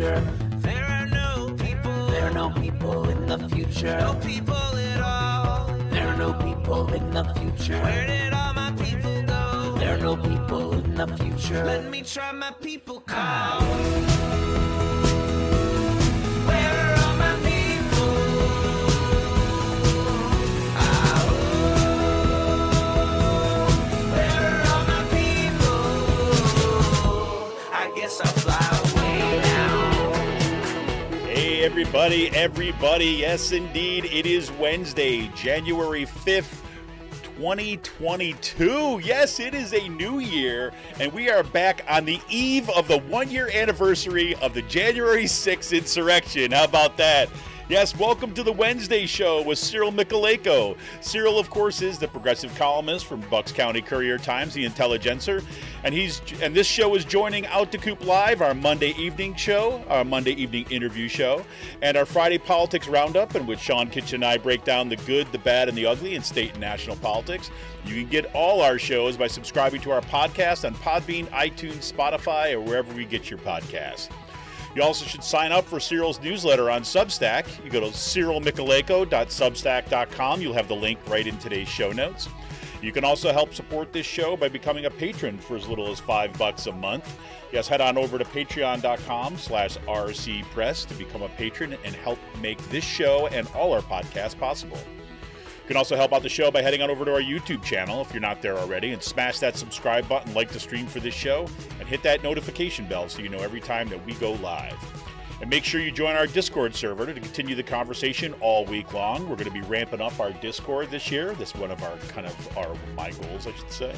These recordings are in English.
future. There are no people. There are no people in the future. No people at all. There are no people in the future. Where did all my people go? There are no people in the future. Let me try my people call. Everybody, everybody. Yes, indeed. It is Wednesday, January 5th, 2022. Yes, it is a new year, and we are back on the eve of the one year anniversary of the January 6th insurrection. How about that? Yes, welcome to the Wednesday show with Cyril Mychalejko. Cyril, of course, is the progressive columnist from Bucks County Courier Times, the Intelligencer, and he's and this show is joining Out to Coop Live, our Monday evening show, our Monday evening interview show, and our Friday politics roundup, in which Sean Kitchen and I break down the good, the bad, and the ugly in state and national politics. You can get all our shows by subscribing to our podcast on Podbean, iTunes, Spotify, or wherever we get your podcasts. You also should sign up for Cyril's newsletter on Substack. You go to cyrilmychalejko.substack.com. You'll have the link right in today's show notes. You can also help support this show by becoming a patron for as little as five bucks a month. Yes, head on over to patreon.com slash rcpress to become a patron and help make this show and all our podcasts possible. You can also help out the show by heading on over to our YouTube channel if you're not there already and smash that subscribe button, like the stream for this show, and hit that notification bell so you know every time that we go live. And make sure you join our Discord server to continue the conversation all week long. We're going to be ramping up our Discord this year. This is one of our kind of our my goals, I should say.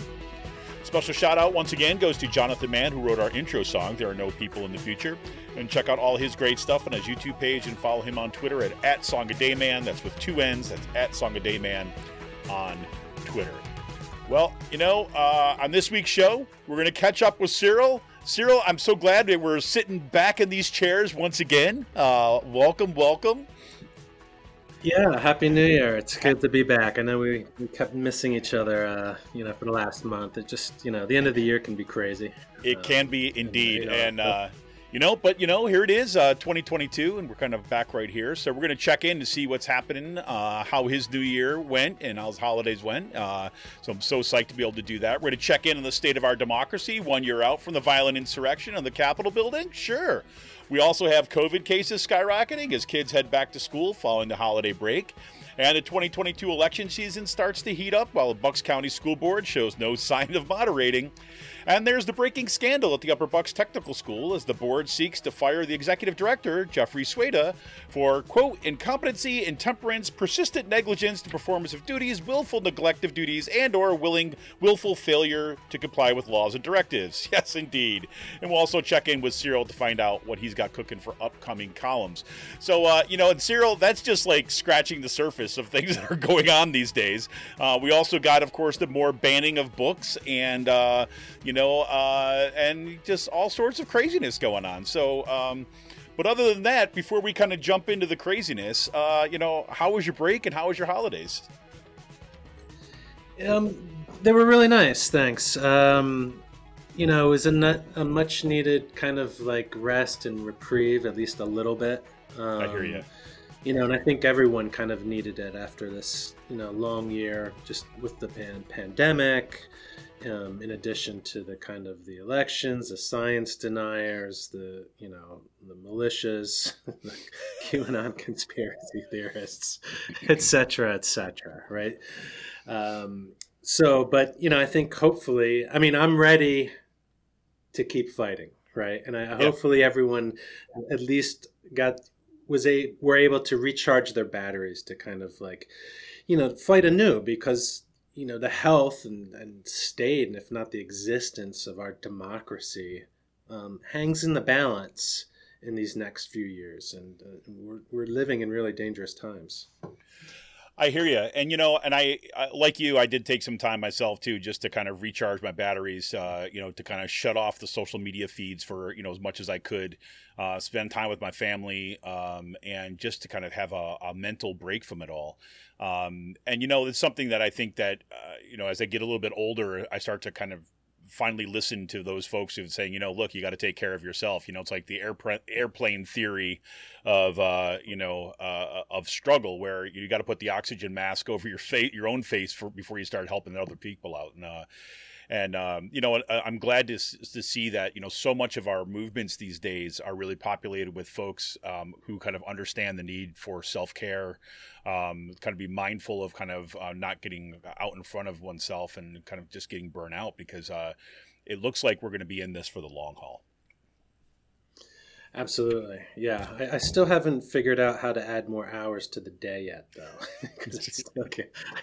Special shout out once again goes to Jonathan Mann, who wrote our intro song, There Are No People in the Future. And check out all his great stuff on his YouTube page and follow him on Twitter at, at SongADayMan. That's with two N's. That's at SongADayMan on Twitter. Well, you know, uh, on this week's show, we're going to catch up with Cyril. Cyril, I'm so glad that we're sitting back in these chairs once again. Uh, welcome, welcome. Yeah, happy New Year! It's good to be back. I know we, we kept missing each other, uh, you know, for the last month. It just, you know, the end of the year can be crazy. It Uh, can be indeed, you know, and uh, you know, but you know, here it is, uh, 2022, and we're kind of back right here. So we're going to check in to see what's happening, uh, how his new year went, and how his holidays went. Uh, so I'm so psyched to be able to do that. We're going to check in on the state of our democracy, one year out from the violent insurrection on the Capitol building. Sure. We also have COVID cases skyrocketing as kids head back to school following the holiday break. And the 2022 election season starts to heat up while the Bucks County School Board shows no sign of moderating. And there's the breaking scandal at the Upper Bucks Technical School as the board seeks to fire the executive director, Jeffrey Sueda, for, quote, incompetency, intemperance, persistent negligence to performance of duties, willful neglect of duties, and or willing willful failure to comply with laws and directives. Yes, indeed. And we'll also check in with Cyril to find out what he's got cooking for upcoming columns. So, uh, you know, and Cyril, that's just like scratching the surface of things that are going on these days. Uh, we also got, of course, the more banning of books and, uh, you know, uh, and just all sorts of craziness going on. So, um, but other than that, before we kind of jump into the craziness, uh, you know, how was your break and how was your holidays? Um, they were really nice, thanks. Um, you know, it was a, a much needed kind of like rest and reprieve, at least a little bit. Um, I hear you. You know, and I think everyone kind of needed it after this, you know, long year, just with the pan- pandemic. Um, in addition to the kind of the elections, the science deniers, the you know the militias, the QAnon conspiracy theorists, etc., etc. Right. Um, so, but you know, I think hopefully, I mean, I'm ready to keep fighting, right? And I, hopefully, everyone at least got was a were able to recharge their batteries to kind of like, you know, fight anew because you know the health and, and state, and if not the existence of our democracy, um, hangs in the balance in these next few years, and uh, we're we're living in really dangerous times. I hear you, and you know, and I, I like you. I did take some time myself too, just to kind of recharge my batteries. Uh, you know, to kind of shut off the social media feeds for you know as much as I could, uh, spend time with my family, um, and just to kind of have a, a mental break from it all. Um, and you know, it's something that I think that uh, you know, as I get a little bit older, I start to kind of finally listened to those folks who are saying, you know, look, you got to take care of yourself. You know, it's like the airplane airplane theory of uh, you know uh, of struggle, where you got to put the oxygen mask over your face, your own face, for before you start helping other people out. And uh, and um, you know i'm glad to, to see that you know so much of our movements these days are really populated with folks um, who kind of understand the need for self-care um, kind of be mindful of kind of uh, not getting out in front of oneself and kind of just getting burnt out because uh, it looks like we're going to be in this for the long haul Absolutely, yeah. I, I, still haven't figured out how to add more hours to the day yet, though, because I still,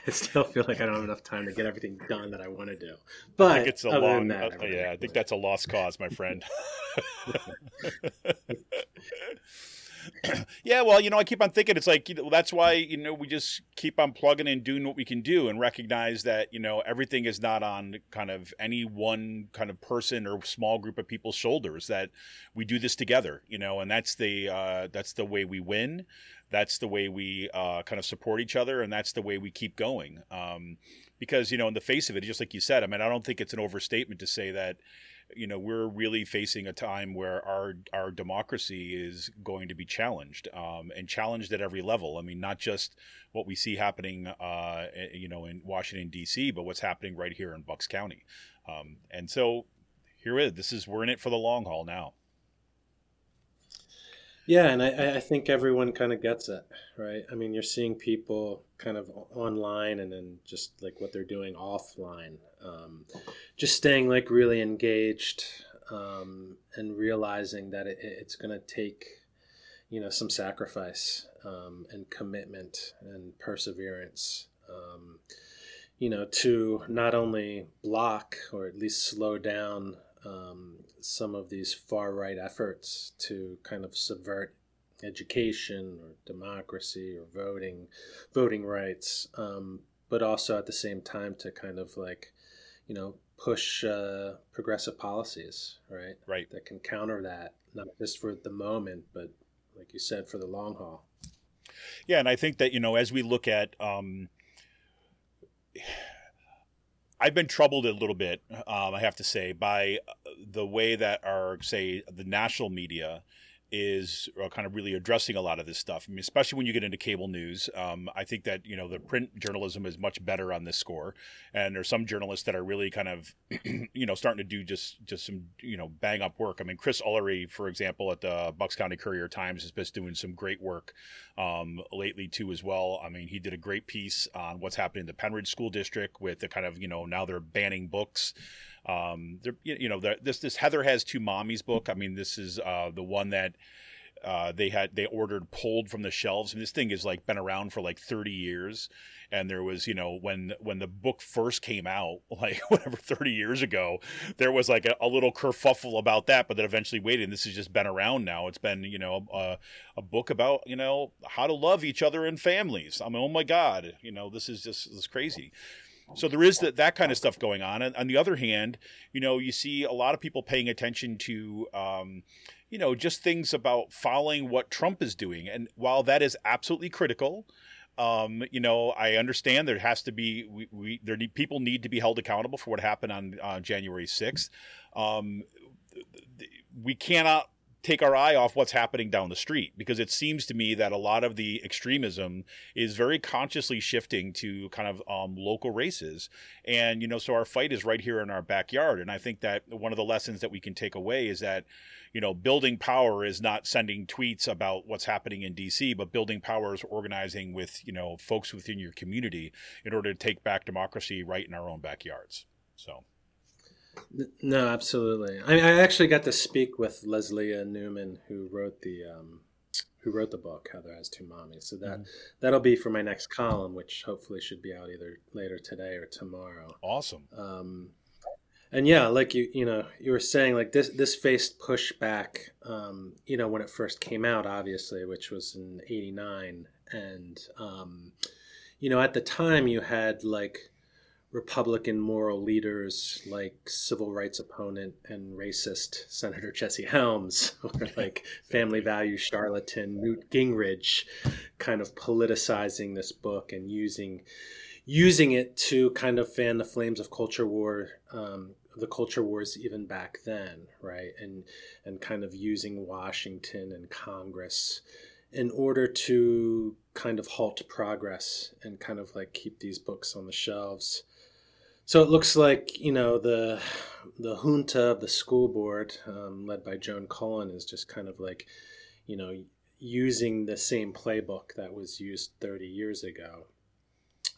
I still feel like I don't have enough time to get everything done that I want to do. But I think it's a long, that, uh, yeah. I think that's a lost cause, my friend. yeah, well, you know, I keep on thinking it's like you know, that's why you know we just keep on plugging and doing what we can do and recognize that you know everything is not on kind of any one kind of person or small group of people's shoulders. That we do this together, you know, and that's the uh, that's the way we win. That's the way we uh, kind of support each other, and that's the way we keep going. Um, because you know, in the face of it, just like you said, I mean, I don't think it's an overstatement to say that you know we're really facing a time where our our democracy is going to be challenged um, and challenged at every level. I mean, not just what we see happening, uh, eh, you know, in Washington D.C., but what's happening right here in Bucks County. Um, and so here it is. This is we're in it for the long haul now. Yeah, and I, I think everyone kind of gets it, right? I mean, you're seeing people kind of online and then just like what they're doing offline. Um, just staying like really engaged um, and realizing that it, it's going to take, you know, some sacrifice um, and commitment and perseverance, um, you know, to not only block or at least slow down um, some of these far right efforts to kind of subvert education or democracy or voting voting rights um, but also at the same time to kind of like you know push uh, progressive policies right? Right. That can counter that not just for the moment but like you said for the long haul. Yeah and i think that you know as we look at um, I've been troubled a little bit, um, I have to say, by the way that our, say, the national media is uh, kind of really addressing a lot of this stuff. I mean, especially when you get into cable news. Um, I think that you know the print journalism is much better on this score, and there's some journalists that are really kind of, you know, starting to do just just some you know bang up work. I mean, Chris Ullery, for example, at the Bucks County Courier Times, has been doing some great work um, lately too as well. I mean, he did a great piece on what's happening in the Pennridge School District with the kind of you know now they're banning books. Um, you know, this this Heather has two mommies book. I mean, this is uh, the one that uh, they had they ordered pulled from the shelves. I And this thing has like been around for like 30 years. And there was, you know, when when the book first came out, like whatever 30 years ago, there was like a, a little kerfuffle about that, but then eventually waited. And this has just been around now. It's been, you know, a, a book about, you know, how to love each other and families. I mean, oh my God, you know, this is just this is crazy. So there is that, that kind of stuff going on. And on the other hand, you know, you see a lot of people paying attention to, um, you know, just things about following what Trump is doing. And while that is absolutely critical, um, you know, I understand there has to be we, we there need, people need to be held accountable for what happened on uh, January sixth. Um, we cannot take our eye off what's happening down the street because it seems to me that a lot of the extremism is very consciously shifting to kind of um, local races. And you know so our fight is right here in our backyard. And i think that one of the lessons that we can take away is that you know building power is not sending tweets about what's happening in dc but building power is organizing with you know folks within your community in order to take back democracy right in our own backyards. So no, absolutely. I, I actually got to speak with Lesléa Newman, who wrote the um, who wrote the book Heather Has Two Mommies. So that mm. that'll be for my next column, which hopefully should be out either later today or tomorrow. Awesome. Um, and yeah, like you you know you were saying, like this this faced pushback. Um, you know when it first came out, obviously, which was in '89, and um, you know at the time you had like Republican moral leaders like civil rights opponent and racist Senator Jesse Helms, or like family values charlatan Newt Gingrich, kind of politicizing this book and using using it to kind of fan the flames of culture war um, the culture wars even back then, right? And and kind of using Washington and Congress in order to kind of halt progress and kind of like keep these books on the shelves. So it looks like you know the the junta of the school board, um, led by Joan Cullen, is just kind of like you know using the same playbook that was used 30 years ago.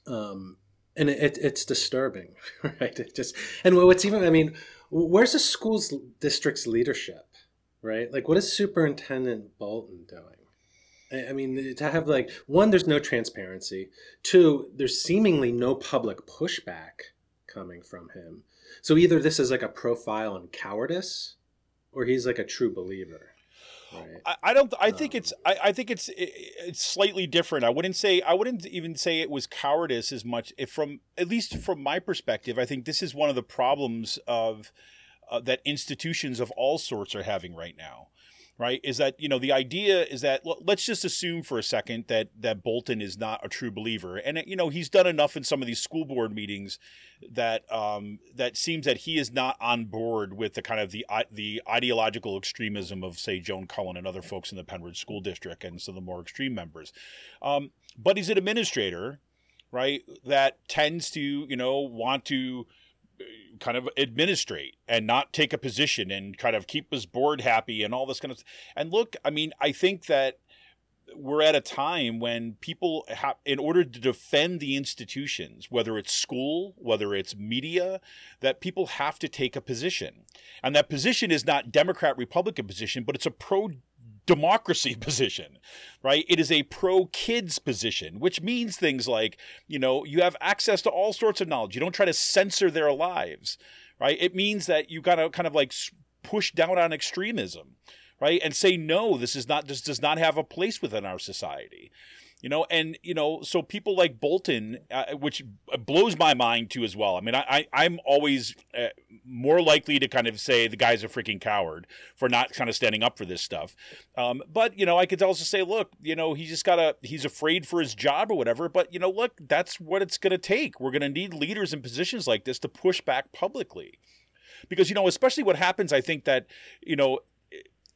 Um, and it, it's disturbing, right? It just and what's even I mean, where's the school's district's leadership, right? Like, what is Superintendent Bolton doing? I mean, to have like one, there's no transparency. Two, there's seemingly no public pushback coming from him. So either this is like a profile on cowardice, or he's like a true believer. Right. I, I, don't. I think um, it's. I, I, think it's. It's slightly different. I wouldn't say. I wouldn't even say it was cowardice as much. If from at least from my perspective, I think this is one of the problems of uh, that institutions of all sorts are having right now right is that you know the idea is that let's just assume for a second that that bolton is not a true believer. And you know he's done enough in some of these school board meetings that um, that seems that he is not on board with the kind of the the ideological extremism of say joan cullen and other folks in the pennridge school district and some of the more extreme members. Um, but he's an administrator right that tends to you know want to kind of administrate and not take a position and kind of keep his board happy and all this kind of and look i mean i think that we're at a time when people have in order to defend the institutions whether it's school whether it's media that people have to take a position. And that position is not democrat republican position but it's a pro democracy position, right? It is a pro kids position, which means things like, you know, you have access to all sorts of knowledge. You don't try to censor their lives, right? It means that you got to kind of like push down on extremism, right? And say, no, this is not, this does not have a place within our society you know and you know so people like bolton uh, which blows my mind too as well. I mean i, I am always uh, more likely to kind of say the guy's a freaking coward for not kind of standing up for this stuff. Um, but you know i could also say look you know he just gotta he's afraid for his job or whatever. But you know look that's what it's gonna take. We're gonna need leaders in positions like this to push back publicly. Because you know especially what happens i think that you know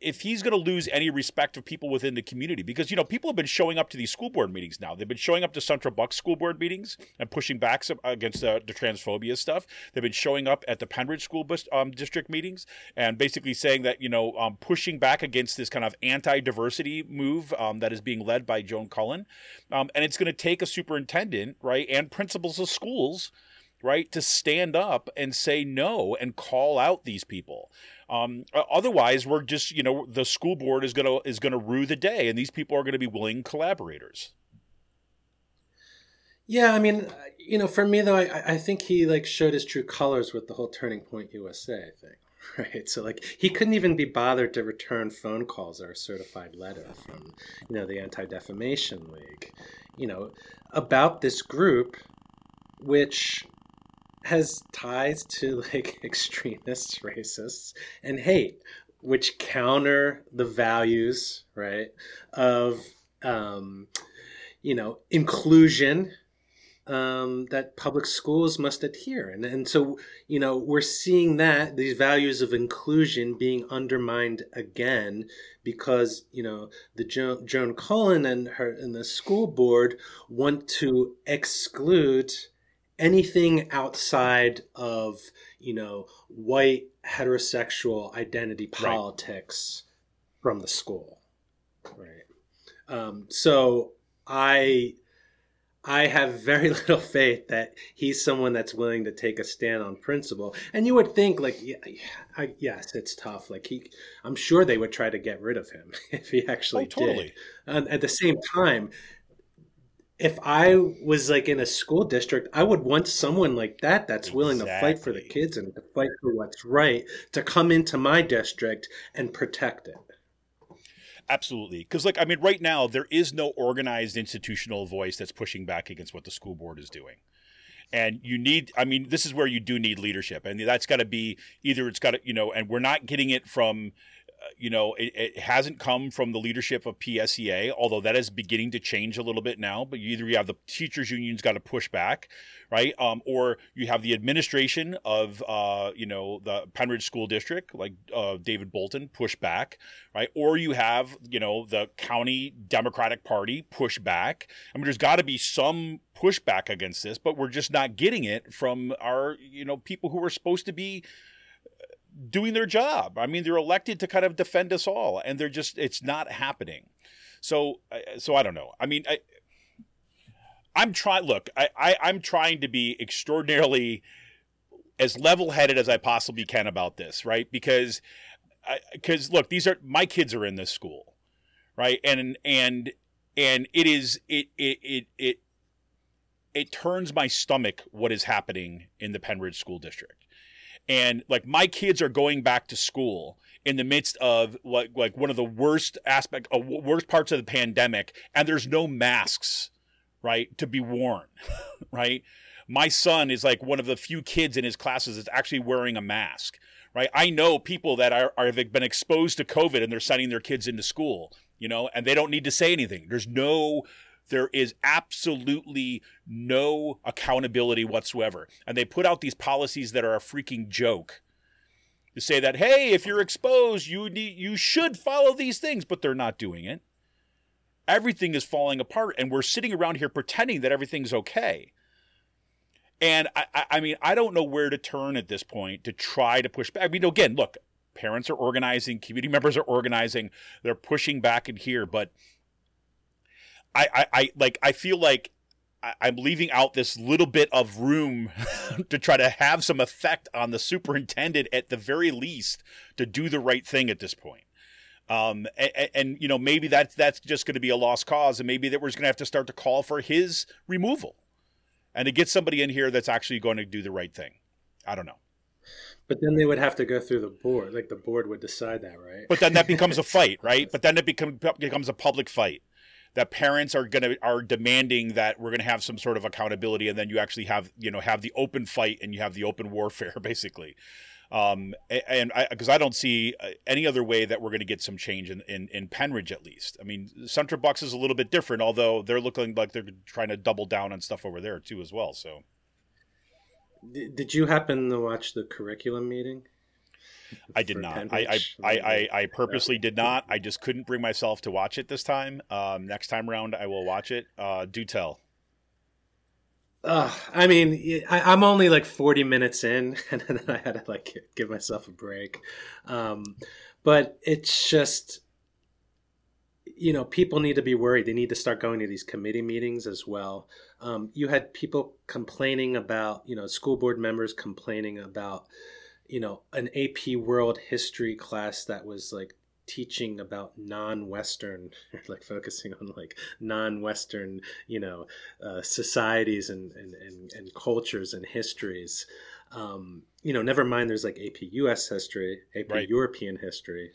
if he's going to lose any respect of people within the community, because you know people have been showing up to these school board meetings now. They've been showing up to Central Bucks school board meetings and pushing back against the, the transphobia stuff. They've been showing up at the Pennridge school um, district meetings and basically saying that you know um, pushing back against this kind of anti-diversity move um, that is being led by Joan Cullen, um, and it's going to take a superintendent, right, and principals of schools right, to stand up and say no and call out these people. Um, otherwise, we're just you know the school board is gonna is gonna rue the day, and these people are to be willing collaborators. Yeah, I mean, you know, for me though, I, I think he like showed his true colors with the whole Turning Point USA thing, right? So like he couldn't even be bothered to return phone calls or a certified letter from you know the Anti Defamation League, you know, about this group, which has ties to like extremists, racists, and hate, which counter the values, right, of um, you know inclusion um, that public schools must adhere. And, and so, you know, we're seeing that these values of inclusion being undermined again because, you know, the jo- Joan Cullen and her and the school board want to exclude anything outside of you know white heterosexual identity politics right. from the school. Right. Um, so i i have very little faith that he's someone that's willing to take a stand on principle. And you would think like yeah, I, yes it's tough. Like he i'm sure they would try to get rid of him if he actually oh, totally. did. Um, at the same time if I was like in a school district, I would want someone like that that's exactly. willing to fight for the kids and to fight for what's right to come into my district and protect it. Absolutely. Because, like, I mean, right now, there is no organized institutional voice that's pushing back against what the school board is doing. And you need, I mean, this is where you do need leadership. And that's got to be either it's got to, you know, and we're not getting it from you know, it, it, hasn't come from the leadership of PSEA, although that is beginning to change a little bit now. But either you have the teachers unions got to push back, right? Um, or you have the administration of, uh, you know, the Pennridge School District, like uh, David Bolton, push back, right? Or you have, you know, the county Democratic Party push back. I mean, there's got to be some pushback against this, but we're just not getting it from our, you know, people who are supposed to be doing their job. I mean, they're elected to kind of defend us all, and they're just it's not happening. So, so I don't know. I mean, I, I'm trying. Look, I, I I'm trying to be extraordinarily as level-headed as I possibly can about this, right? Because, because look, these are my kids are in this school, right? And and and it is it it it it it turns my stomach what is happening in the Pennridge School District and like my kids are going back to school in the midst of like like one of the worst aspect uh, worst parts of the pandemic and there's no masks right to be worn right? My son is like one of the few kids in his classes that's actually wearing a mask right? I know people that are, are have been exposed to covid and they're sending their kids into school you know and they don't need to say anything. There's no there is absolutely no accountability whatsoever. And they put out these policies that are a freaking joke to say that, hey, if you're exposed, you need, you should follow these things, but they're not doing it. Everything is falling apart, and we're sitting around here pretending that everything's okay. And I, I mean, I don't know where to turn at this point to try to push back. I mean, again, look, parents are organizing, community members are organizing, they're pushing back in here, but I, I, I like I feel like I'm leaving out this little bit of room to try to have some effect on the superintendent at the very least to do the right thing at this point. Um, and, and, you know maybe that's that's just going to be a lost cause, and maybe that we're going to have to start to call for his removal, and to get somebody in here that's actually going to do the right thing. I don't know. But then they would have to go through the board, like the board would decide that, right? But then that becomes a fight, right? But then it become, becomes a public fight that parents are going to are demanding that we're going to have some sort of accountability and then you actually have you know have the open fight and you have the open warfare basically um, and I because I, I, don't see uh, any other way that we're going to get some change in, in, in Pennridge at least. I mean, Central Bucks is a little bit different, although they're looking like they're trying to double down on stuff over there too as well. So, did you happen to watch the curriculum meeting? I did not. I, I, I, I, purposely did not. I just couldn't bring myself to watch it this time. Um, next time around, I will watch it. Uh, do tell. Uh, I mean, I, am only like 40 minutes in, and then I had to like give myself a break. Um, but it's just, you know, people need to be worried. They need to start going to these committee meetings as well. Um, you had people complaining about, you know, school board members complaining about you know an AP World History class that was like teaching about non-western like focusing on like non-western you know uh, societies and, and, and, and cultures and histories. Um, you know, never mind. There's like AP U.S. history, AP right. European history.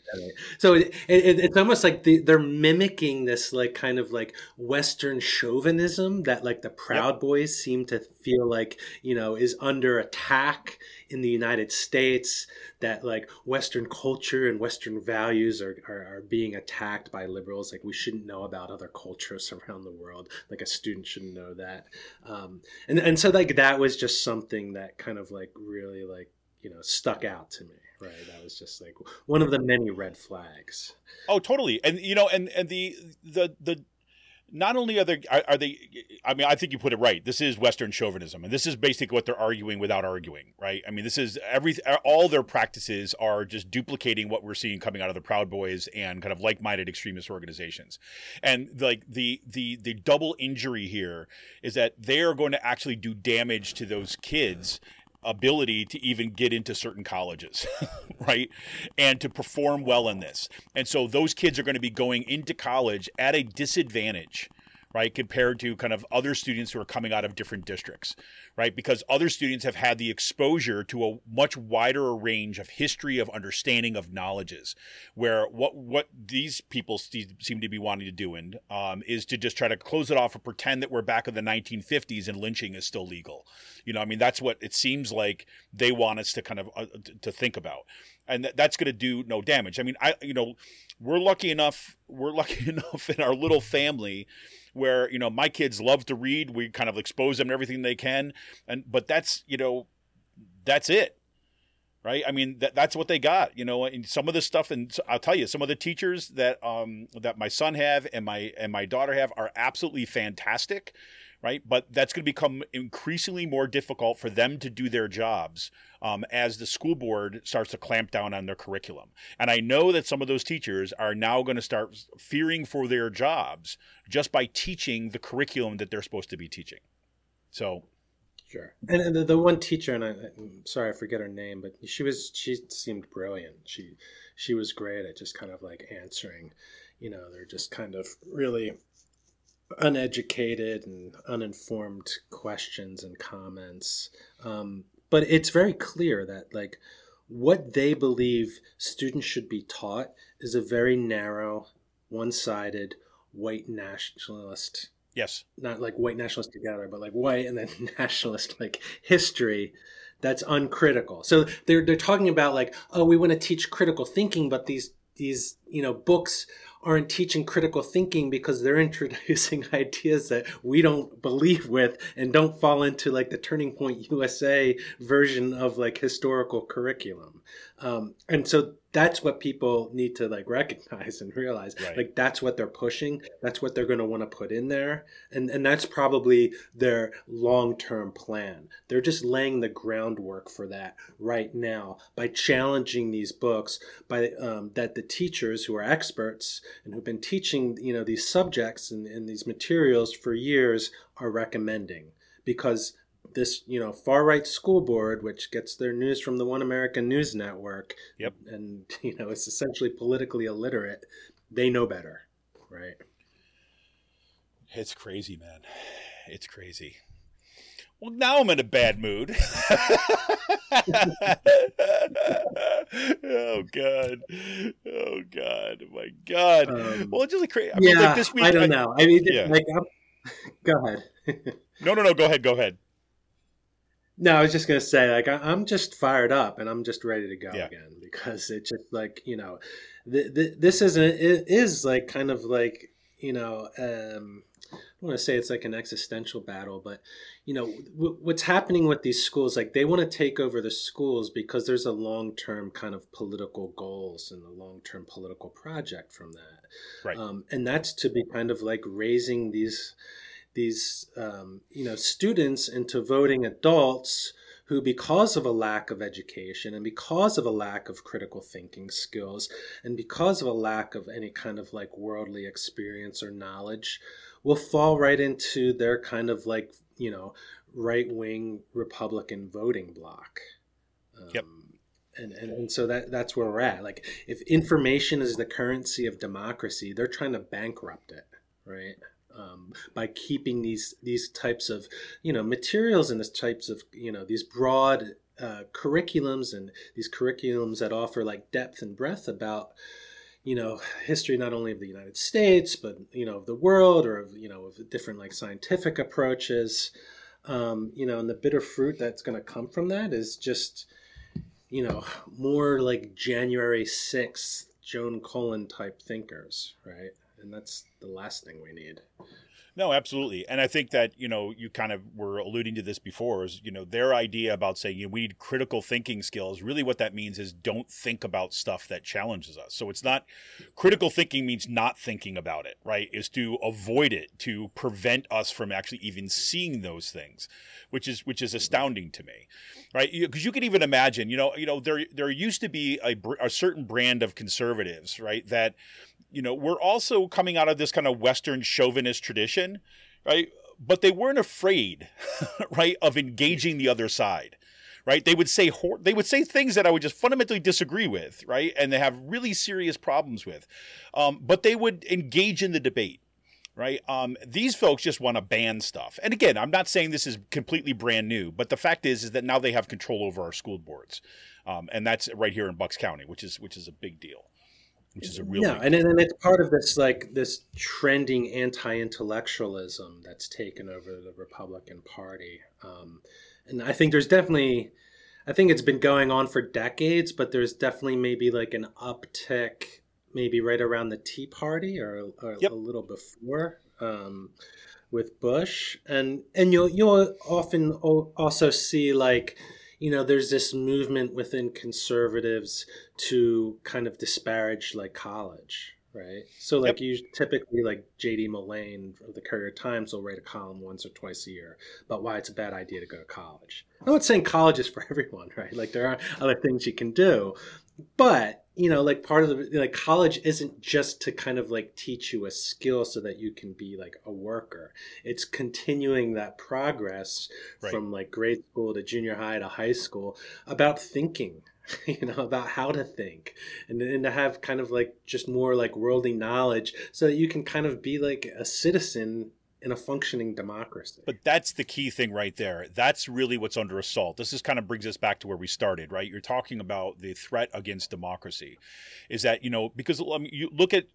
So it, it, it's almost like the, they're mimicking this like kind of like Western chauvinism that like the Proud yep. Boys seem to feel like you know is under attack in the United States. That like Western culture and Western values are, are, are being attacked by liberals. Like we shouldn't know about other cultures around the world. Like a student shouldn't know that. Um, and and so like that was just something that kind of like really like you know stuck out to me right? That was just like one of the many red flags. Oh totally. And you know and and the the the not only are they are, they i mean i think you put it right. This is western chauvinism and this is basically what they're arguing without arguing right? I mean this is every all their practices are just duplicating what we're seeing coming out of the proud boys and kind of like-minded extremist organizations. And like the the the double injury here is that they are going to actually do damage to those kids ability to even get into certain colleges, right? And to perform well in this. And so those kids are going to be going into college at a disadvantage right, compared to kind of other students who are coming out of different districts, right? Because other students have had the exposure to a much wider range of history, of understanding, of knowledges, where what what these people seem to be wanting to do in, um, is to just try to close it off and pretend that we're back in the 1950s and lynching is still legal. You know, I mean, that's what it seems like they want us to kind of uh, to think about. and that's going to do no damage. I mean, I you know, we're lucky enough. We're lucky enough in our little family where you know my kids love to read. We kind of expose them to everything they can, and but that's you know, that's it right? I mean, that, that's what they got, you know. And some of the stuff, and I'll tell you, some of the teachers that um that my son have and my and my daughter have are absolutely fantastic, right? But that's going to become increasingly more difficult for them to do their jobs um, as the school board starts to clamp down on their curriculum. And I know that some of those teachers are now going to start fearing for their jobs just by teaching the curriculum that they're supposed to be teaching. So Sure. And, and the, the one teacher, and I, I'm sorry I forget her name, but she was she seemed brilliant. She she was great at just kind of like answering. You know, they're just kind of really uneducated and uninformed questions and comments. Um, but it's very clear that like what they believe students should be taught is a very narrow, one-sided, white nationalist yes, not like white nationalist together, but like white and then nationalist like history that's uncritical. So they're they're talking about like, oh, we want to teach critical thinking, but these these you know books aren't teaching critical thinking because they're introducing ideas that we don't believe with and don't fall into like the turning point usa version of like historical curriculum um, and so that's what people need to like recognize and realize. Right. like that's what they're pushing. That's what they're going to want to put in there. And and that's probably their long-term plan. They're just laying the groundwork for that right now by challenging these books by um, that the teachers who are experts and who've been teaching you know these subjects and, and these materials for years are recommending. Because this you know far right school board which gets their news from the one american news network Yep. and you know it's essentially politically illiterate they know better right it's crazy, man. It's crazy. Well, now I'm in a bad mood. oh god. Oh god. My god. Um, well, it's just like crazy. I mean, yeah like this week. i don't know i mean yeah. like I'm, go ahead No, no, no. Go ahead. Go ahead. No, I was just gonna say, like, I- I'm just fired up and I'm just ready to go Yeah. again because it's just like you know, th- th- this is a, it is like kind of like you know, um, I don't want to say it's like an existential battle, but you know, w- what's happening with these schools, like they want to take over the schools because there's a long term kind of political goals and a long term political project from that, Right. um, and that's to be kind of like raising these these um, you know students into voting adults who because of a lack of education and because of a lack of critical thinking skills and because of a lack of any kind of like worldly experience or knowledge will fall right into their kind of like you know right wing republican voting bloc. Um, Yep. and, and, and so that that's where we're at. Like if information is the currency of democracy they're trying to bankrupt it right um, by keeping these these types of you know materials and these types of you know these broad uh, curriculums and these curriculums that offer like depth and breadth about you know history not only of the United States but you know of the world or of you know of different like scientific approaches. Um, you know and the bitter fruit that's going to come from that is just you know more like January 6th Joan Cullen type thinkers right and that's the last thing we need No, absolutely. And I think that, you know, you kind of were alluding to this before is, you know, their idea about saying, you know, we need critical thinking skills. Really what that means is don't think about stuff that challenges us. So it's not critical thinking means not thinking about it, right? Is to avoid it, to prevent us from actually even seeing those things, which is which is astounding to me. Right? Because you can even imagine, you know, you know there there used to be a, a certain brand of conservatives, right, that you know, we're also coming out of this kind of Western chauvinist tradition, right? But they weren't afraid, right, of engaging the other side, right? They would say hor- they would say things that I would just fundamentally disagree with, right, and they have really serious problems with, um, but they would engage in the debate. Right. Um, these folks just want to ban stuff. And again, I'm not saying this is completely brand new, but the fact is, is that now they have control over our school boards, um, and that's right here in Bucks County, which is which is a big deal, which is a real no, and, and it's part of this like this trending anti-intellectualism that's taken over the Republican Party, um, and I think there's definitely, I think it's been going on for decades, but there's definitely maybe like an uptick, maybe right around the Tea Party or, or Yep. a little before. Um, with Bush, and and you'll you'll often also see like you know there's this movement within conservatives to kind of disparage like college, right? So like you typically like J.D. Mullane of the Courier Times will write a column once or twice a year about why it's a bad idea to go to college. I'm not saying college is for everyone, right? Like there are other things you can do, but you know like part of the like college isn't just to kind of like teach you a skill so that you can be like a worker it's continuing that progress Right. from like grade school to junior high to high school about thinking you know about how to think and, and to have kind of like just more like worldly knowledge so that you can kind of be like a citizen in a functioning democracy But that's the key thing right there. That's really what's under assault. This is kind of brings us back to where we started, right? You're talking about the threat against democracy. Is that, you know, because I mean, you look at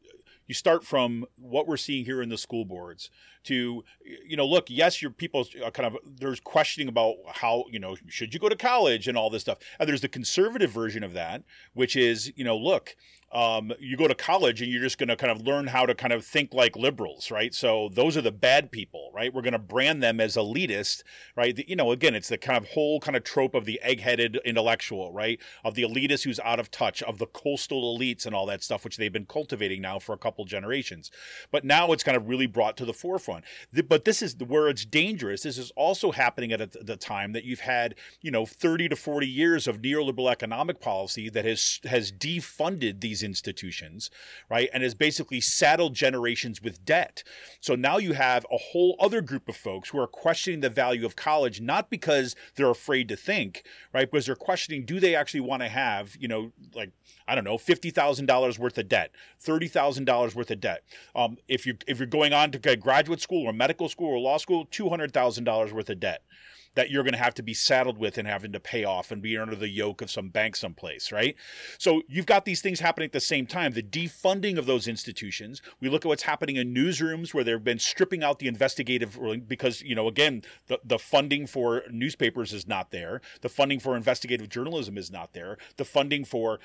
you start from what we're seeing here in the school boards to you know look yes your people are kind of there's questioning about how you know should you go to college and all this stuff and there's the conservative version of that which is you know look um, you go to college and you're just going to kind of learn how to kind of think like liberals, right? So those are the bad people, right? We're going to brand them as elitist, right? The, you know, again, it's the kind of whole kind of trope of the egg-headed intellectual, right? Of the elitist who's out of touch, of the coastal elites and all that stuff, which they've been cultivating now for a couple generations. But now it's kind of really brought to the forefront. The, but this is where it's dangerous. This is also happening at a- the time that you've had, you know, 30 to 40 years of neoliberal economic policy that has has defunded these institutions, right? And has basically saddled generations with debt. So now you have a whole other group of folks who are questioning the value of college, not because they're afraid to think, right? Because they're questioning do they actually want to have, you know, like, I don't know, fifty thousand dollars worth of debt, thirty thousand dollars worth of debt. Um, if you're if you're going on to graduate school or medical school or law school, two hundred thousand dollars worth of debt that you're going to have to be saddled with and having to pay off and be under the yoke of some bank someplace, right? So you've got these things happening at the same time. The defunding of those institutions. We look at what's happening in newsrooms where they've been stripping out the investigative because you know again the the funding for newspapers is not there. The funding for investigative journalism is not there. The funding for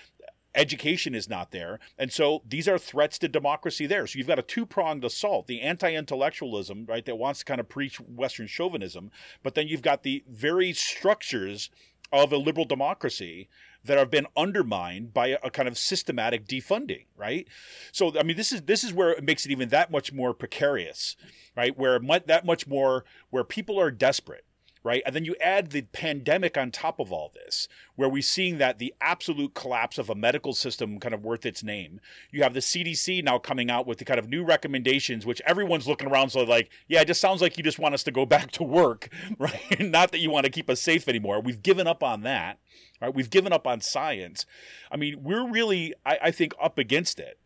education is not there. And so these are threats to democracy there. So you've got a two pronged assault the anti intellectualism, right, that wants to kind of preach Western chauvinism, but then you've got the very structures of a liberal democracy that have been undermined by a, kind of systematic defunding, right? So I mean, this is this is where it makes it even that much more precarious, right? Where that much more where people are desperate, right? And then you add the pandemic on top of all this, where we're seeing that the absolute collapse of a medical system kind of worth its name. You have the CDC now coming out with the kind of new recommendations, which everyone's looking around so like, yeah, it just sounds like you just want us to go back to work, right? Not that you want to keep us safe anymore. We've given up on that, right? We've given up on science. I mean, we're really, I, I think, up against it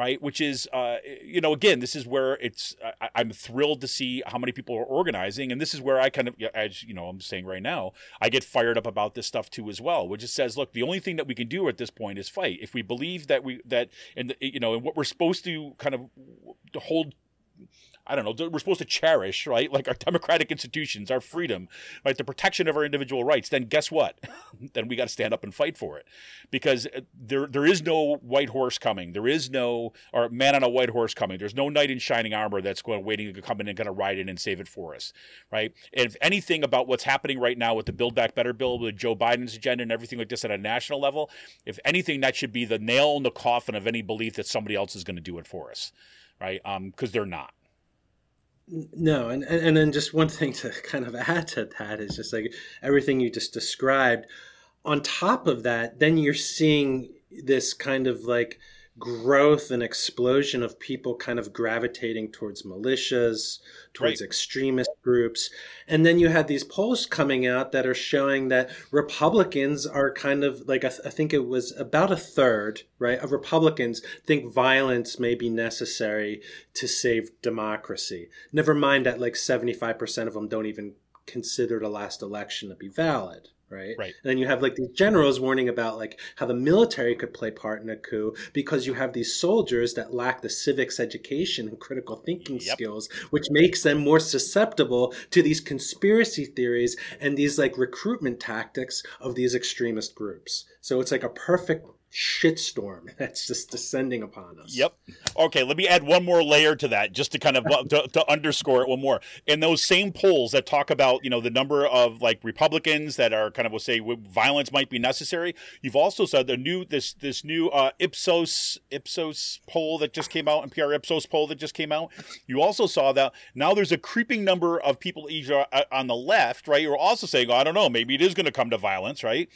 right? Which is, uh, you know, again, this is where it's. I, I'm thrilled to see how many people are organizing, and this is where I kind of, as you know, I'm saying right now, I get fired up about this stuff too as well. Which just says, look, the only thing that we can do at this point is fight. If we believe that we that and you know, and what we're supposed to kind of hold I don't know, we're supposed to cherish, right? Like our democratic institutions, our freedom, right? The protection of our individual rights. Then guess what? then we got to stand up and fight for it, because uh, there there is no white horse coming. There is no or man on a white horse coming. There's no knight in shining armor that's going waiting to come in and kind of ride in and save it for us, right? And if anything about what's happening right now with the Build Back Better bill, with Joe Biden's agenda and everything like this at a national level, if anything, that should be the nail in the coffin of any belief that somebody else is going to do it for us, right? Because they're not. No, and, and and then just one thing to kind of add to that is just like everything you just described. On top of that, then you're seeing this kind of like growth and explosion of people kind of gravitating towards militias, towards Right. extremist groups. And then you had these polls coming out that are showing that Republicans are kind of like, I, th- I think it was about a third, right, of Republicans think violence may be necessary to save democracy. Never mind that like 75% of them don't even consider the last election to be valid, right? Right. And then you have like these generals warning about like how the military could play part in a coup because you have these soldiers that lack the civics education and critical thinking Yep. skills, which makes them more susceptible to these conspiracy theories and these like recruitment tactics of these extremist groups. So it's like a perfect shitstorm that's just descending upon us. Yep. Okay, let me add one more layer to that, just to kind of to, to underscore it one more. In those same polls that talk about, you know, the number of like Republicans that are kind of will say violence might be necessary. You've also said the new this this new uh, Ipsos Ipsos poll that just came out, NPR Ipsos poll that just came out. You also saw that now there's a creeping number of people either uh, on the left, right, who are also saying, oh, I don't know, maybe it is going to come to violence, right?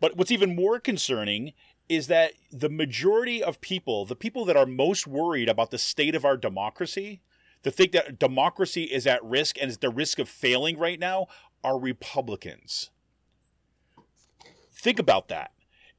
But what's even more concerning is that the majority of people, the people that are most worried about the state of our democracy, to think that democracy is at risk and is the risk of failing right now, are Republicans. Think about that.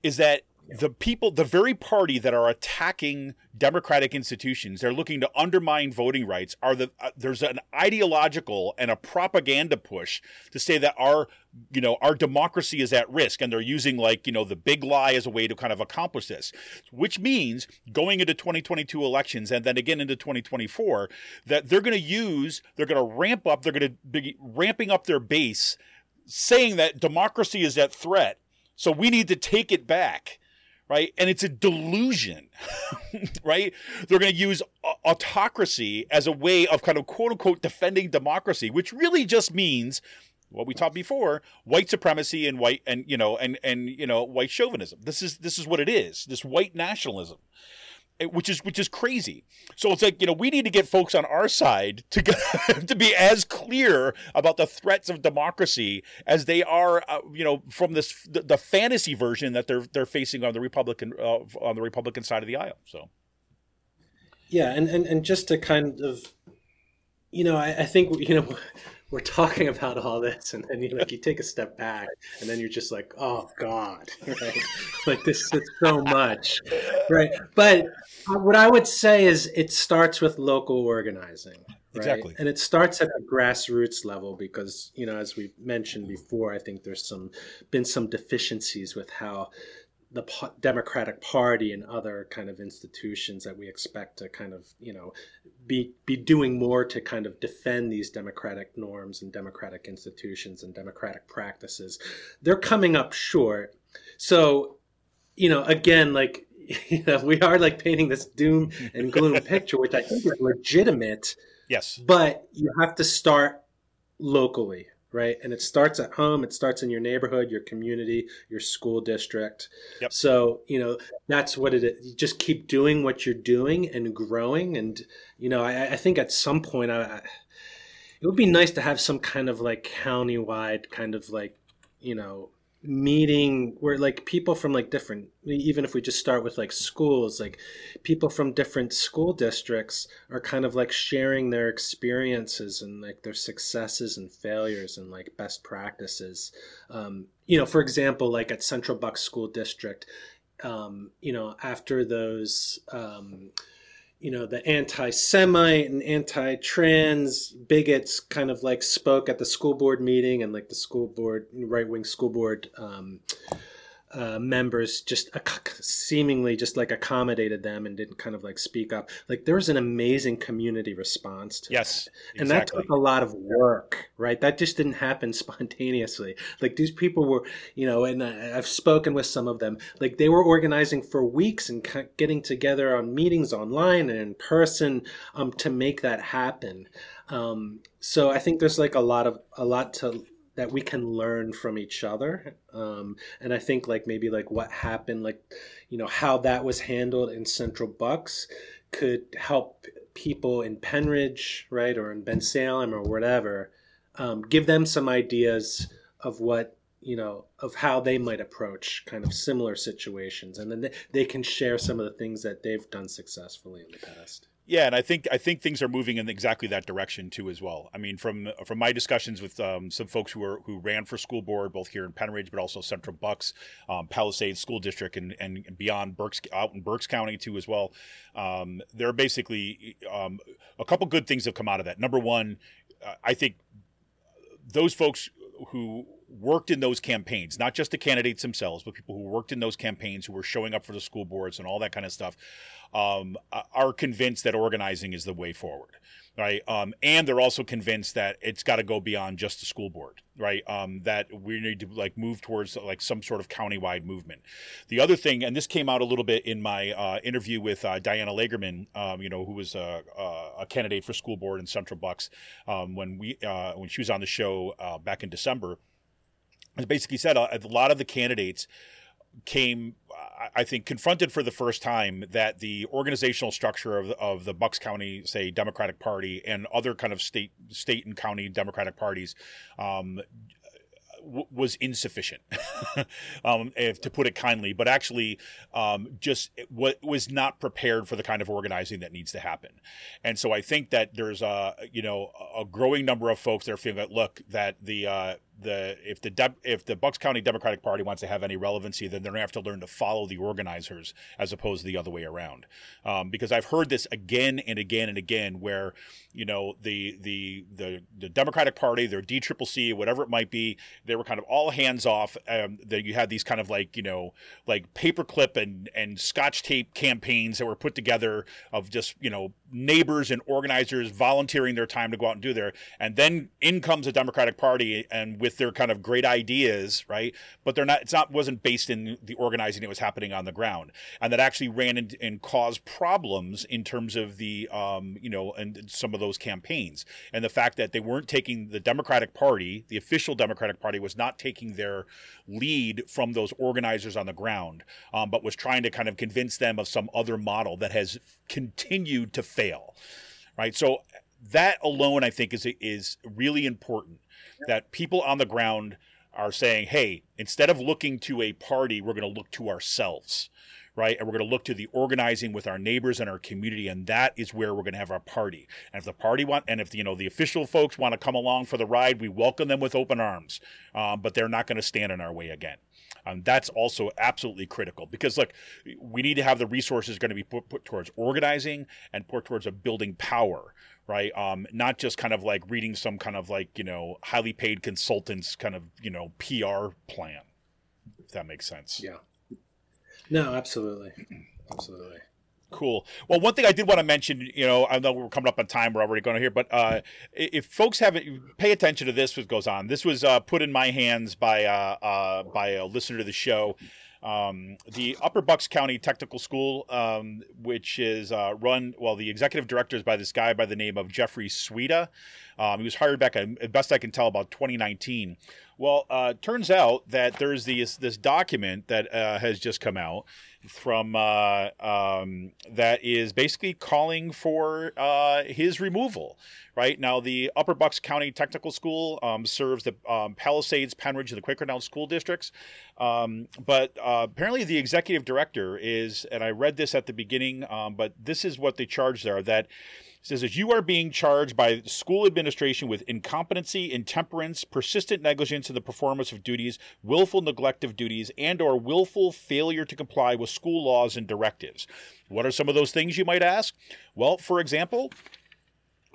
Is that the people, the very party that are attacking democratic institutions, they're looking to undermine voting rights. Are the uh, there's an ideological and a propaganda push to say that our you know our democracy is at risk, and they're using like you know the big lie as a way to kind of accomplish this, which means going into 2022 elections and then again into 2024 that they're going to use, they're going to ramp up, they're going to be ramping up their base, saying that democracy is at threat, so we need to take it back right? And it's a delusion, right? They're going to use autocracy as a way of kind of quote unquote defending democracy, which really just means what we taught before white supremacy and white and you know and and you know white chauvinism this is this is what it is this white nationalism which is which is crazy. So it's like you know we need to get folks on our side to to be as clear about the threats of democracy as they are, uh, you know, from this the, the, fantasy version that they're they're facing on the Republican uh, on the Republican side of the aisle. So yeah, and and and just to kind of, you know, I, I think you know we're talking about all this and then you like you take a step back and then you're just like oh god right like this is so much right but what i would say is it starts with local organizing right? Exactly. and it starts at the grassroots level because you know as we mentioned before i think there's some been some deficiencies with how the Democratic Party and other kind of institutions that we expect to kind of you know be be doing more to kind of defend these democratic norms and democratic institutions and democratic practices they're coming up short. So you know again like you know we are like painting this doom and gloom picture which i think is legitimate. Yes. But you have to start locally right? And it starts at home, it starts in your neighborhood, your community, your school district. Yep. So, you know, that's what it is. You just keep doing what you're doing and growing. And, you know, I, I think at some point, I, I, it would be nice to have some kind of like county-wide kind of like, you know, meeting where like people from like different even if we just start with like schools like people from different school districts are kind of like sharing their experiences and like their successes and failures and like best practices. Um, you know for example like at central bucks school district um, you know after those um, you know the anti-semite and anti-trans bigots kind of like spoke at the school board meeting and like the school board right-wing school board um, uh, members just seemingly just like accommodated them and didn't kind of like speak up. Like there was an amazing community response to yes, that. and that took a lot of work, right? That just didn't happen spontaneously. Like these people were, you know, and I've spoken with some of them. Like they were organizing for weeks and getting together on meetings online and in person um, to make that happen. Um, so I think there's like a lot of a lot to that we can learn from each other um, and i think like maybe like what happened like you know how that was handled in central bucks could help people in pennridge right or in Bensalem or whatever um, give them some ideas of what you know of how they might approach kind of similar situations and then they, they can share some of the things that they've done successfully in the past yeah, and I think I think things are moving in exactly that direction too as well. I mean, from from my discussions with um, some folks who are who ran for school board both here in Pennridge, but also Central Bucks, um, Palisades School District, and and beyond Berks out in Berks County too as well. Um, there are basically um, a couple good things have come out of that. Number one, uh, I think those folks who worked in those campaigns, not just the candidates themselves, but people who worked in those campaigns, who were showing up for the school boards and all that kind of stuff, um, are convinced that organizing is the way forward, right? Um, and they're also convinced that it's got to go beyond just the school board, right? Um, that we need to like move towards like some sort of countywide movement. The other thing, and this came out a little bit in my uh, interview with uh, Diana Lagerman, um, you know, who was a, a, candidate for school board in Central Bucks um, when we uh, when she was on the show uh, back in December. Basically said uh, a lot of the candidates came, I think, confronted for the first time that the organizational structure of, of the Bucks County, say, Democratic Party and other kind of state, state and county Democratic parties um, was insufficient, um, if, to put it kindly, but actually um, just what was not prepared for the kind of organizing that needs to happen. And so I think that there's a you know a growing number of folks that are feeling that look that the uh, the if the De- if the Bucks County Democratic Party wants to have any relevancy, then they're going to have to learn to follow the organizers as opposed to the other way around. Um, because I've heard this again and again and again, where you know the the the the Democratic Party, their D Triple C, whatever it might be, they were kind of all hands off. Um, that you had these kind of like you know like paperclip and and Scotch tape campaigns that were put together of just you know neighbors and organizers volunteering their time to go out and do there, and then in comes the Democratic Party and with their kind of great ideas, right? But they're not. It's not wasn't based in the organizing that was happening on the ground, and that actually ran in, and caused problems in terms of the um, you know and some of those campaigns and the fact that they weren't taking the Democratic Party, the official Democratic Party, was not taking their lead from those organizers on the ground, um, but was trying to kind of convince them of some other model that has continued to fail, right? So that alone, I think, is is really important. That people on the ground are saying, "Hey, instead of looking to a party, we're going to look to ourselves." right? And we're going to look to the organizing with our neighbors and our community, and that is where we're going to have our party. And if the party want, and if you know the official folks want to come along for the ride, we welcome them with open arms. Um, but they're not going to stand in our way again. Um, that's also absolutely critical because look, we need to have the resources going to be put, put towards organizing and put towards a building power right? Um, not just kind of like reading some kind of like you know highly paid consultants kind of you know PR plan, if that makes sense. Yeah. No, absolutely, absolutely. Cool. Well, one thing I did want to mention, you know, I know we're coming up on time. We're already going to hear, but uh, if folks haven't pay attention to this, what goes on. This was uh, put in my hands by uh, uh by a listener to the show. Um, the Upper Bucks County Technical School, um, which is uh, run, well, the executive director is by this guy by the name of Jeffrey Sweda. Um, he was hired back, at best I can tell, about 2019. Well, uh, turns out that there's this this document that uh, has just come out from uh, um, that is basically calling for uh, his removal. Right now, the Upper Bucks County Technical School um, serves the um, Palisades, Pennridge, and the Quakertown school districts. Um, but uh, apparently, the executive director is, and I read this at the beginning, um, but this is what they charge there that says that you are being charged by school administration with incompetency, intemperance, persistent negligence in the performance of duties, willful neglect of duties, and or willful failure to comply with school laws and directives. What are some of those things you might ask? Well, for example,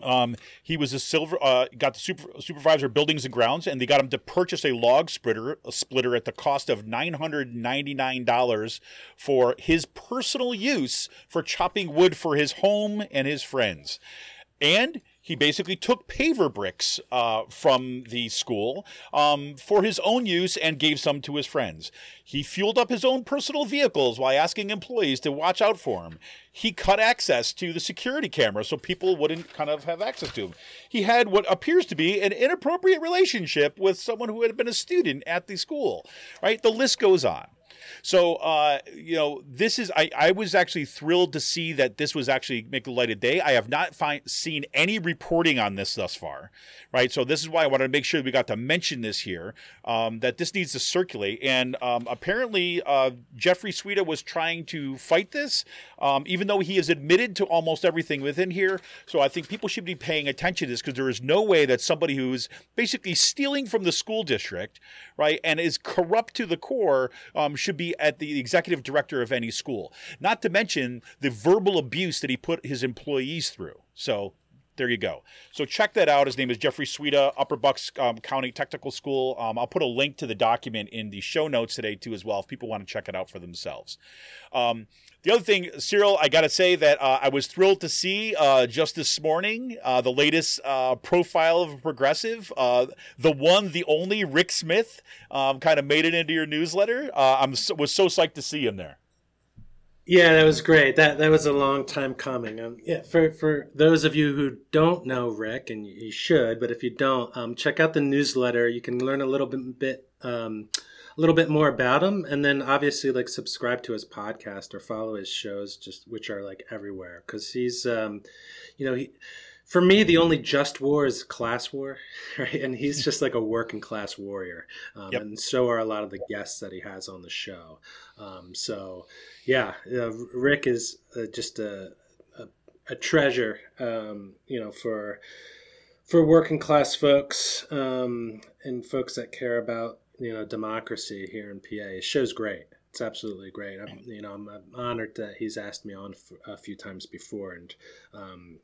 um, he was a silver, uh, got the super, supervisor of buildings and grounds, and they got him to purchase a log splitter, a splitter at the cost of nine hundred ninety nine dollars for his personal use for chopping wood for his home and his friends, and he basically took paver bricks uh, from the school um, for his own use and gave some to his friends. He fueled up his own personal vehicles while asking employees to watch out for him. He cut access to the security camera so people wouldn't kind of have access to him. He had what appears to be an inappropriate relationship with someone who had been a student at the school. Right? The list goes on. So, uh, you know, this is, I, I was actually thrilled to see that this was actually make the light of day. I have not find, seen any reporting on this thus far, right? So, this is why I wanted to make sure we got to mention this here, um, that this needs to circulate. And um, apparently, uh, Jeffrey Sweda was trying to fight this, um, even though he has admitted to almost everything within here. So, I think people should be paying attention to this because there is no way that somebody who's basically stealing from the school district, right, and is corrupt to the core um, should be at the executive director of any school. Not to mention the verbal abuse that he put his employees through. So There you go. So check that out. His name is Jeffrey Sweda, Upper Bucks um, County Technical School. Um, I'll put a link to the document in the show notes today too, as well, if people want to check it out for themselves. Um, the other thing, Cyril, I got to say that uh, I was thrilled to see uh, just this morning uh, the latest uh, profile of a progressive, uh, the one, the only Rick Smith, um, kind of made it into your newsletter. Uh, I'm so, was so psyched to see him there. Yeah, that was great. That that was a long time coming. Um, yeah, for for those of you who don't know Rick, and you should, but if you don't, um, check out the newsletter. You can learn a little bit, bit um, a little bit more about him, and then obviously like subscribe to his podcast or follow his shows, just which are like everywhere because he's, um, you know, he. For me, the only just war is class war, right? And he's just like a working class warrior, um, Yep. and so are a lot of the guests that he has on the show. Um, so, yeah, uh, Rick is uh, just a, a, a treasure, um, you know, for for working class folks um, and folks that care about you know democracy here in PA. His show's great. It's absolutely great. I'm, you know, I'm, I'm honored that he's asked me on f- a few times before, and um,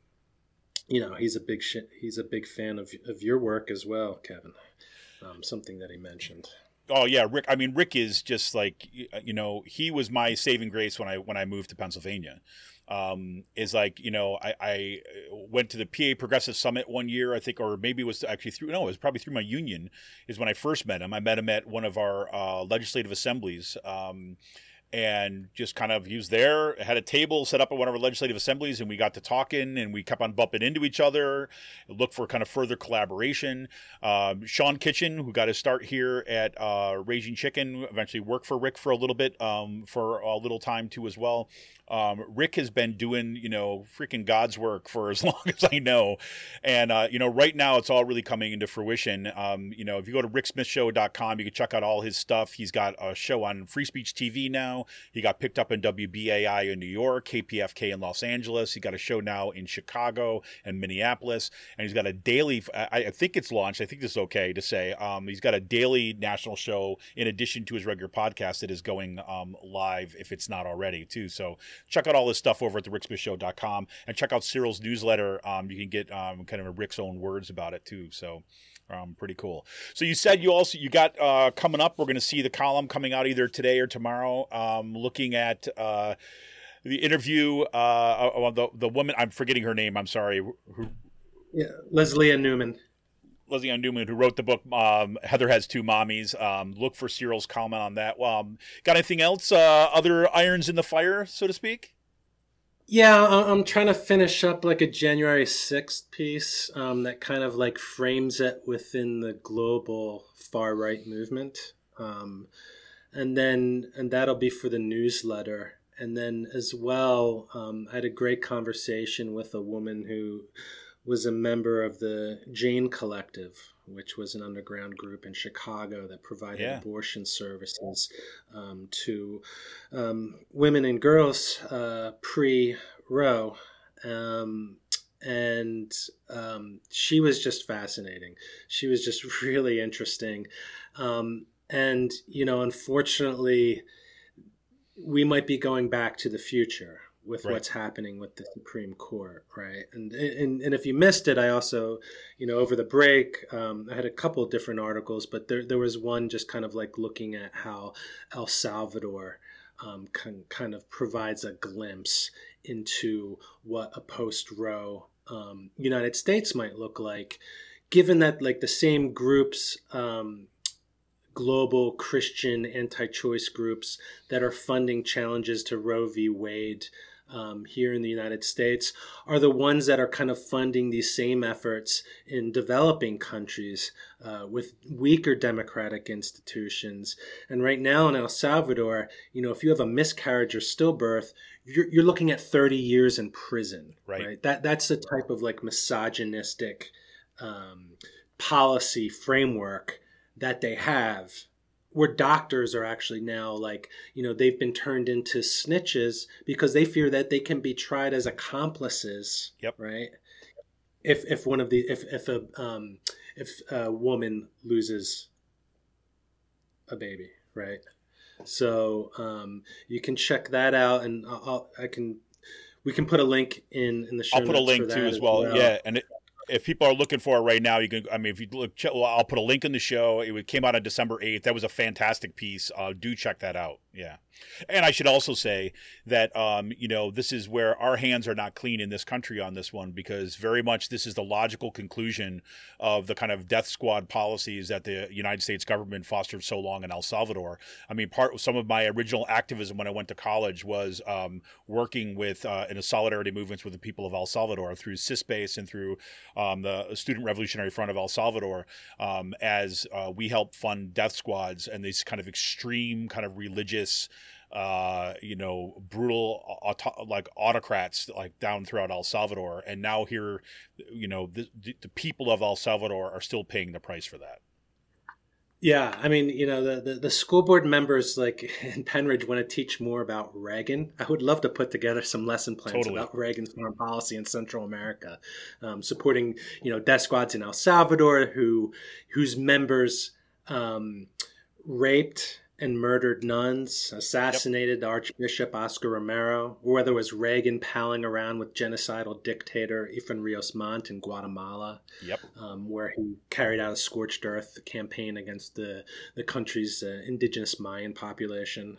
you know, he's a big sh- he's a big fan of of your work as well, Kevin. Um, something that he mentioned. Oh yeah, Rick. I mean, Rick is just like you know, he was my saving grace when I when I moved to Pennsylvania. Um, is like you know, I, I went to the PA Progressive Summit one year, I think, or maybe it was actually through no, it was probably through my union. Is when I first met him. I met him at one of our uh, legislative assemblies. Um, and just kind of was there had a table set up at one of our legislative assemblies and we got to talking and we kept on bumping into each other look for kind of further collaboration. Um, sean kitchen who got his start here at uh, raging chicken eventually worked for rick for a little bit um, for a little time too as well um, rick has been doing you know freaking god's work for as long as i know and uh, you know right now it's all really coming into fruition um, you know if you go to ricksmithshow.com you can check out all his stuff he's got a show on free speech tv now he got picked up in WBAI in New York, KPFK in Los Angeles. He got a show now in Chicago and Minneapolis, and he's got a daily. I, I think it's launched. I think this is okay to say. Um, he's got a daily national show in addition to his regular podcast that is going um, live if it's not already too. So check out all this stuff over at the ricksmithshow.com and check out Cyril's newsletter. Um, you can get um, kind of Rick's own words about it too. So. Um, pretty cool. So you said you also you got uh, coming up. We're going to see the column coming out either today or tomorrow. Um, looking at uh, the interview uh, the the woman. I'm forgetting her name. I'm sorry. Who, Yeah, Lesléa Newman. Lesléa Newman, who wrote the book um, "Heather Has Two Mommies." Um, look for Cyril's comment on that. Um, got anything else? Uh, other irons in the fire, so to speak? Yeah, I'm trying to finish up like a January 6th piece um, that kind of like frames it within the global far right movement. Um, and then, and that'll be for the newsletter. And then as well, um, I had a great conversation with a woman who was a member of the Jane Collective, which was an underground group in Chicago that provided Yeah. abortion services um, to um, women and girls uh, pre Roe. Um, and um, she was just fascinating. She was just really interesting. Um, and, you know, unfortunately, we might be going back to the future with Right. what's happening with the Supreme Court, right? And, and and if you missed it, I also, you know, over the break, um, I had a couple of different articles, but there there was one just kind of like looking at how El Salvador um, can, kind of provides a glimpse into what a post Roe um, United States might look like, given that like the same groups. Um, global Christian anti-choice groups that are funding challenges to Roe v. Wade um, here in the United States are the ones that are kind of funding these same efforts in developing countries uh, with weaker democratic institutions. And right now in El Salvador, you know, if you have a miscarriage or stillbirth, you're, you're looking at 30 years in prison. Right. That that's the type of like misogynistic um, policy framework that they have where doctors are actually now like you know they've been turned into snitches because they fear that they can be tried as accomplices Yep. right if if one of the if if a um if a woman loses a baby right so um you can check that out and I'll, I'll- can we can put a link in in the show. I'll put a link too that as well. Yeah, and it, if people are looking for it right now, you can. I mean, if you look, I'll put a link in the show. It came out on December eighth. That was a fantastic piece. Uh, do check that out. Yeah, and I should also say that um, you know this is where our hands are not clean in this country on this one because very much this is the logical conclusion of the kind of death squad policies that the United States government fostered so long in El Salvador. I mean, part of some of my original activism when I went to college was um, working with uh, in a solidarity movements with the people of El Salvador through CISPES and through um, the Student Revolutionary Front of El Salvador um, as uh, we help fund death squads and these kind of extreme kind of religious uh, you know, brutal auto- like autocrats like down throughout El Salvador, and now here, you know, the, the people of El Salvador are still paying the price for that. Yeah, I mean, you know, the, the, the, school board members like in Pennridge want to teach more about Reagan. I would love to put together some lesson plans Totally. about Reagan's foreign policy in Central America, um, supporting you know death squads in El Salvador who whose members um, raped and murdered nuns, assassinated Archbishop Oscar Romero, or whether it was Reagan palling around with genocidal dictator Efraín Ríos Montt in Guatemala Yep. um, where he carried out a scorched earth campaign against the, the country's uh, indigenous Mayan population.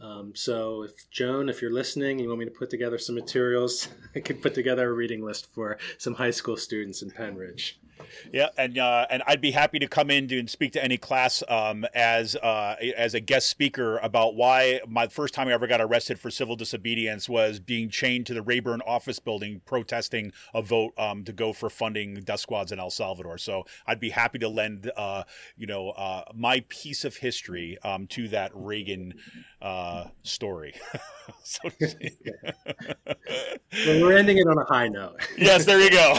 Um, so, if Joan, if you're listening, you want me to put together some materials, I could put together a reading list for some high school students in Pennridge. Yeah, and uh, and I'd be happy to come in to and speak to any class um, as uh, as a guest speaker about why my first time I ever got arrested for civil disobedience was being chained to the Rayburn office building protesting a vote um, to go for funding death squads in El Salvador. So I'd be happy to lend uh, you know uh, my piece of history um, to that Reagan uh, story. so. Well, we're ending it on a high note. yes, there you go.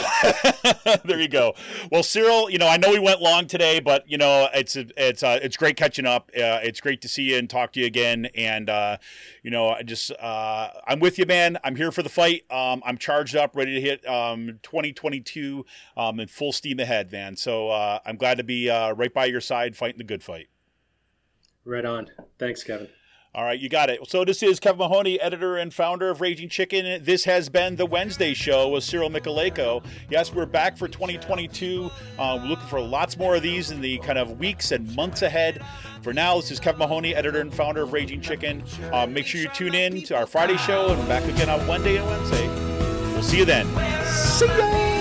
there you go. Well, Cyril, you know, I know we went long today, but you know, it's it's uh, it's great catching up. Uh, it's great to see you and talk to you again. And uh, you know, I just uh, I'm with you, man. I'm here for the fight. Um, I'm charged up, ready to hit um, 2022 um, in full steam ahead, man. So uh, I'm glad to be uh, right by your side, fighting the good fight. Right on. Thanks, Kevin. All right, you got it. So this is Kevin Mahoney, editor and founder of Raging Chicken. This has been the Wednesday show with Cyril Mychalejko. Yes, we're back for 2022. Uh, we're looking for lots more of these in the kind of weeks and months ahead. For now, this is Kevin Mahoney, editor and founder of Raging Chicken. Uh, make sure you tune in to our Friday show and back again on Monday and Wednesday. We'll see you then. See ya!